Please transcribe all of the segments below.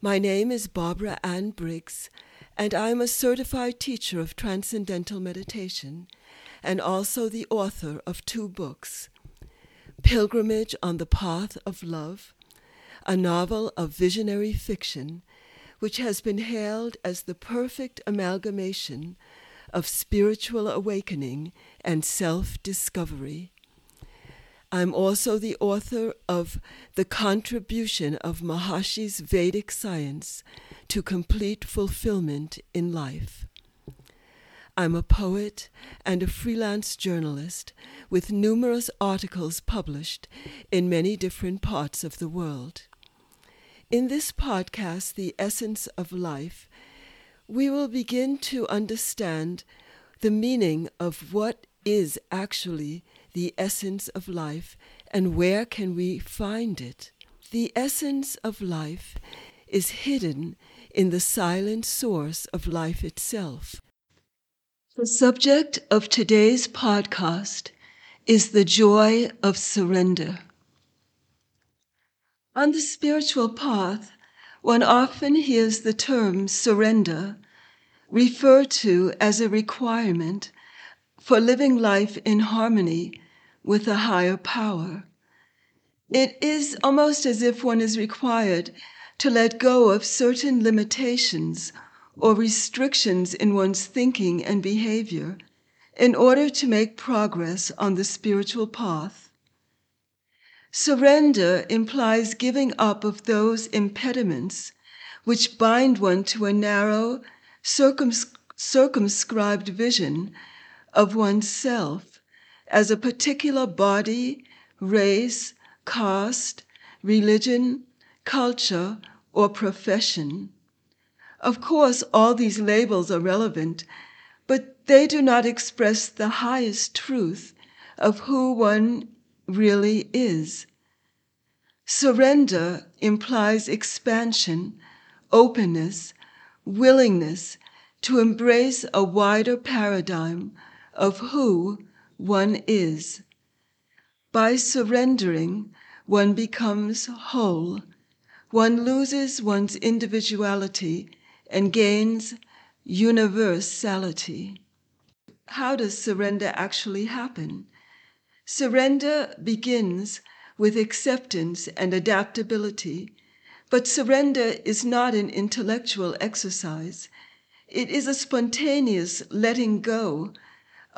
My name is Barbara Ann Briggs, and I'm a certified teacher of Transcendental Meditation and also the author of two books Pilgrimage on the Path of Love, a novel of visionary fiction which has been hailed as the perfect amalgamation of spiritual awakening and self discovery. I'm also the author of The Contribution of Maharishi's Vedic Science to Complete Fulfillment in Life. I'm a poet and a freelance journalist with numerous articles published in many different parts of the world. In this podcast, The Essence of Life, we will begin to understand the meaning of what is actually the essence of life and where can we find it. The essence of life is hidden in the silent source of life itself. The subject of today's podcast is the joy of surrender. On the spiritual path, one often hears the term surrender referred to as a requirement for living life in harmony with a higher power. It is almost as if one is required to let go of certain limitations or restrictions in one's thinking and behavior in order to make progress on the spiritual path. Surrender implies giving up of those impediments which bind one to a narrow, circums- circumscribed vision of oneself as a particular body, race, caste, religion, culture, or profession. Of course, all these labels are relevant, but they do not express the highest truth of who one really is. Surrender implies expansion, openness, willingness to embrace a wider paradigm of who one is. By surrendering, one becomes whole. One loses one's individuality and gains universality. How does surrender actually happen? Surrender begins with acceptance and adaptability, but surrender is not an intellectual exercise. It is a spontaneous letting go,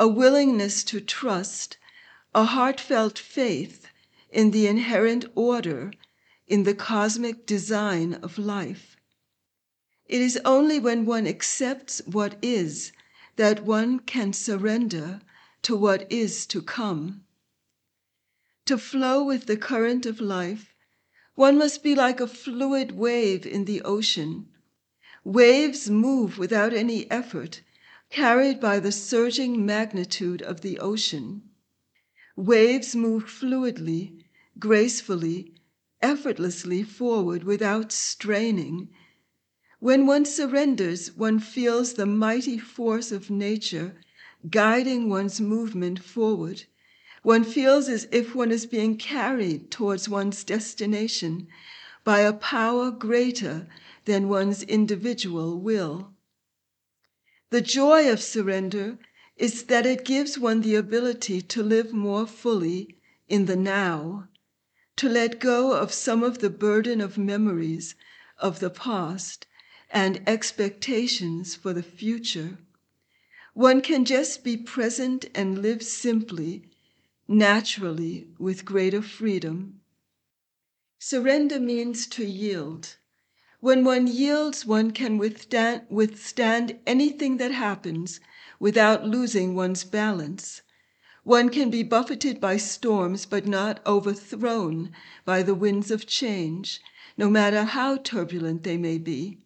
a willingness to trust, a heartfelt faith in the inherent order, in the cosmic design of life. It is only when one accepts what is that one can surrender to what is to come. To flow with the current of life, one must be like a fluid wave in the ocean Waves move without any effort, carried by the surging magnitude of the ocean. Waves move fluidly, gracefully, effortlessly forward without straining. When one surrenders, one feels the mighty force of nature guiding one's movement forward. One feels as if one is being carried towards one's destination by a power greater than one's individual will. The joy of surrender is that it gives one the ability to live more fully in the now, to let go of some of the burden of memories of the past and expectations for the future. One can just be present and live simply, naturally, with greater freedom. Surrender means to yield. When one yields, one can withstand, withstand anything that happens without losing one's balance. One can be buffeted by storms, but not overthrown by the winds of change, no matter how turbulent they may be.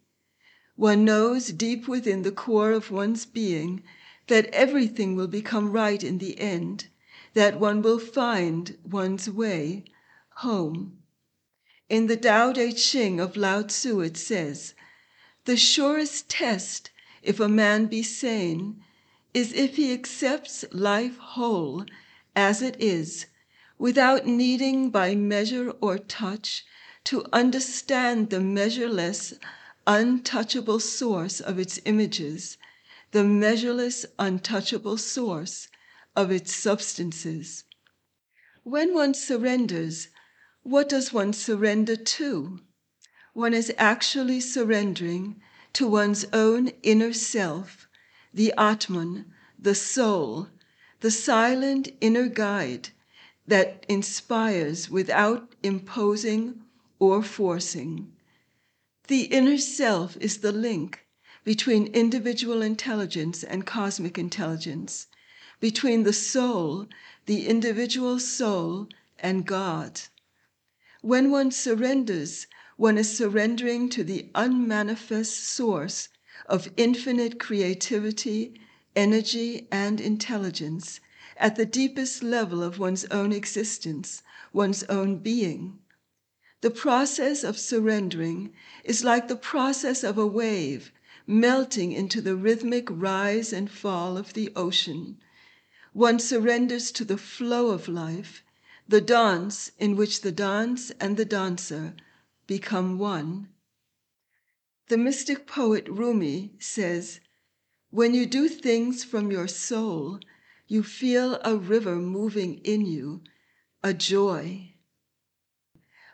One knows deep within the core of one's being that everything will become right in the end, that one will find one's way home. In the Tao Te Ching of Lao Tzu, it says, The surest test, if a man be sane, is if he accepts life whole as it is, without needing by measure or touch to understand the measureless, untouchable source of its images, the measureless, untouchable source of its substances. When one surrenders, what does one surrender to? One is actually surrendering to one's own inner self, the Atman, the soul, the silent inner guide that inspires without imposing or forcing. The inner self is the link between individual intelligence and cosmic intelligence, between the soul, the individual soul, and God. When one surrenders, one is surrendering to the unmanifest source of infinite creativity, energy, and intelligence at the deepest level of one's own existence, one's own being. The process of surrendering is like the process of a wave melting into the rhythmic rise and fall of the ocean. One surrenders to the flow of life, the dance in which the dance and the dancer become one. The mystic poet Rumi says, When you do things from your soul, you feel a river moving in you, a joy.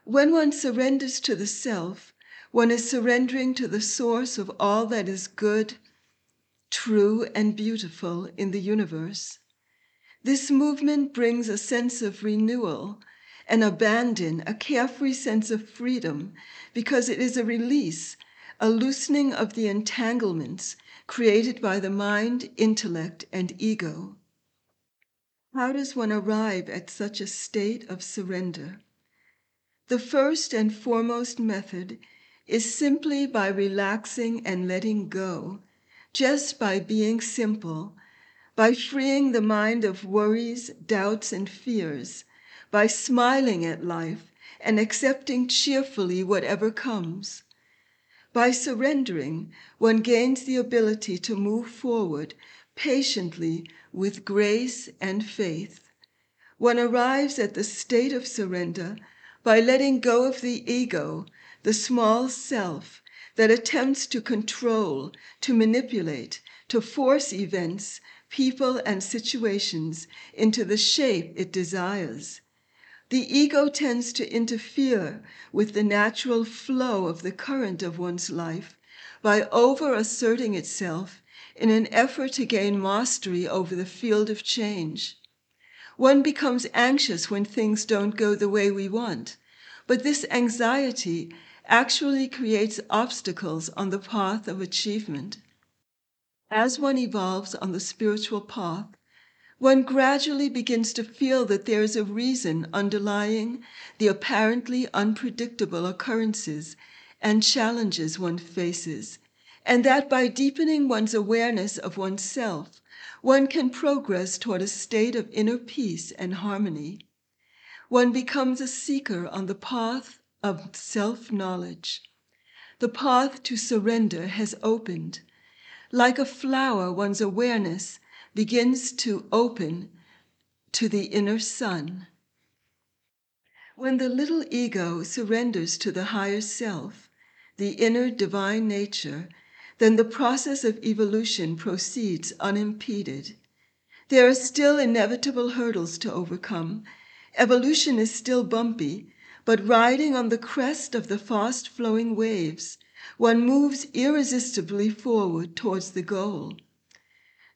When one surrenders to the self, one is surrendering to the source of all that is good, true, and beautiful in the universe. This movement brings a sense of renewal, an abandon, a carefree sense of freedom, because it is a release, a loosening of the entanglements created by the mind, intellect, and ego. How does one arrive at such a state of surrender? The first and foremost method is simply by relaxing and letting go, just by being simple by freeing the mind of worries, doubts, and fears, by smiling at life and accepting cheerfully whatever comes. By surrendering, one gains the ability to move forward patiently with grace and faith. One arrives at the state of surrender by letting go of the ego, the small self that attempts to control, to manipulate, to force events, people, and situations into the shape it desires. The ego tends to interfere with the natural flow of the current of one's life by over asserting itself in an effort to gain mastery over the field of change. One becomes anxious when things don't go the way we want, but this anxiety actually creates obstacles on the path of achievement. As one evolves on the spiritual path, one gradually begins to feel that there is a reason underlying the apparently unpredictable occurrences and challenges one faces, and that by deepening one's awareness of oneself, one can progress toward a state of inner peace and harmony. One becomes a seeker on the path of self knowledge. The path to surrender has opened like a flower, one's awareness begins to open to the inner sun. When the little ego surrenders to the higher self, the inner divine nature, then the process of evolution proceeds unimpeded. There are still inevitable hurdles to overcome. Evolution is still bumpy, but riding on the crest of the fast flowing waves, one moves irresistibly forward towards the goal.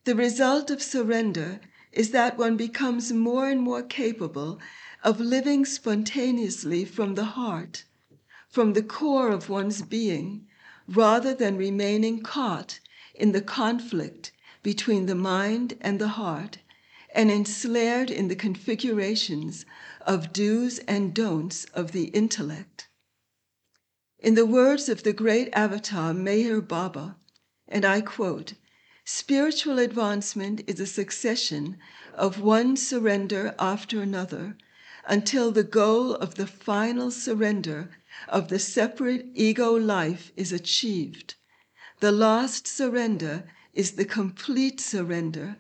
The result of surrender is that one becomes more and more capable of living spontaneously from the heart, from the core of one's being, rather than remaining caught in the conflict between the mind and the heart and ensnared in the configurations of do's and don'ts of the intellect. In the words of the great avatar Meher Baba, and I quote, spiritual advancement is a succession of one surrender after another until the goal of the final surrender of the separate ego life is achieved. The last surrender is the complete surrender,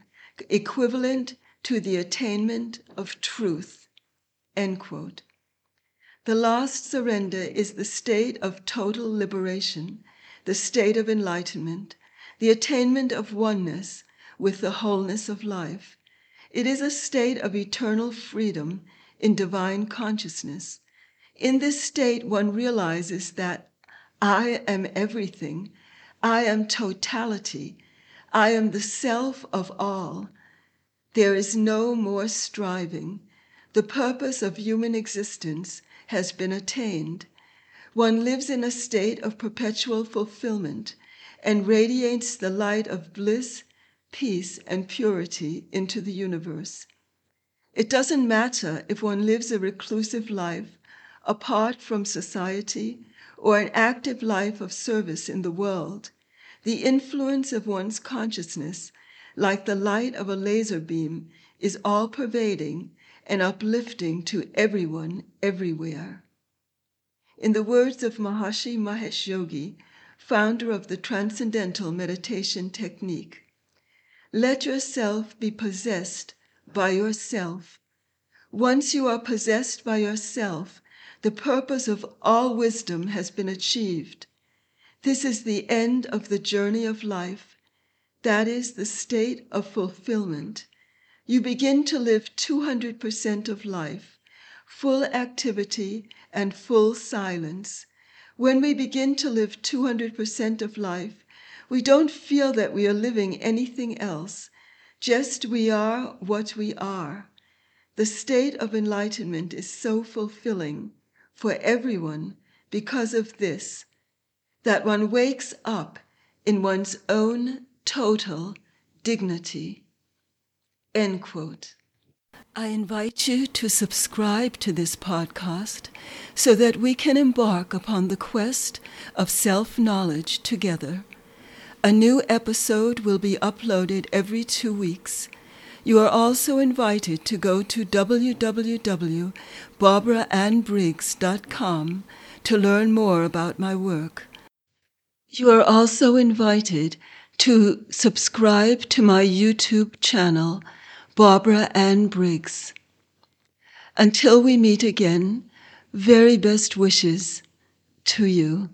equivalent to the attainment of truth. The last surrender is the state of total liberation, the state of enlightenment, the attainment of oneness with the wholeness of life. It is a state of eternal freedom in divine consciousness. In this state, one realizes that I am everything, I am totality, I am the self of all. There is no more striving. The purpose of human existence has been attained. One lives in a state of perpetual fulfillment and radiates the light of bliss, peace, and purity into the universe. It doesn't matter if one lives a reclusive life apart from society or an active life of service in the world. The influence of one's consciousness, like the light of a laser beam, is all pervading and uplifting to everyone, everywhere. In the words of Maharishi Mahesh Yogi, founder of the Transcendental Meditation Technique, let yourself be possessed by yourself. Once you are possessed by yourself, the purpose of all wisdom has been achieved. This is the end of the journey of life. That is the state of fulfillment. You begin to live 200% of life, full activity and full silence. When we begin to live 200% of life, we don't feel that we are living anything else, just we are what we are. The state of enlightenment is so fulfilling for everyone because of this that one wakes up in one's own total dignity. End quote. I invite you to subscribe to this podcast so that we can embark upon the quest of self knowledge together. A new episode will be uploaded every two weeks. You are also invited to go to www.barbaraannbriggs.com to learn more about my work. You are also invited to subscribe to my YouTube channel Barbara Ann Briggs. Until we meet again, very best wishes to you.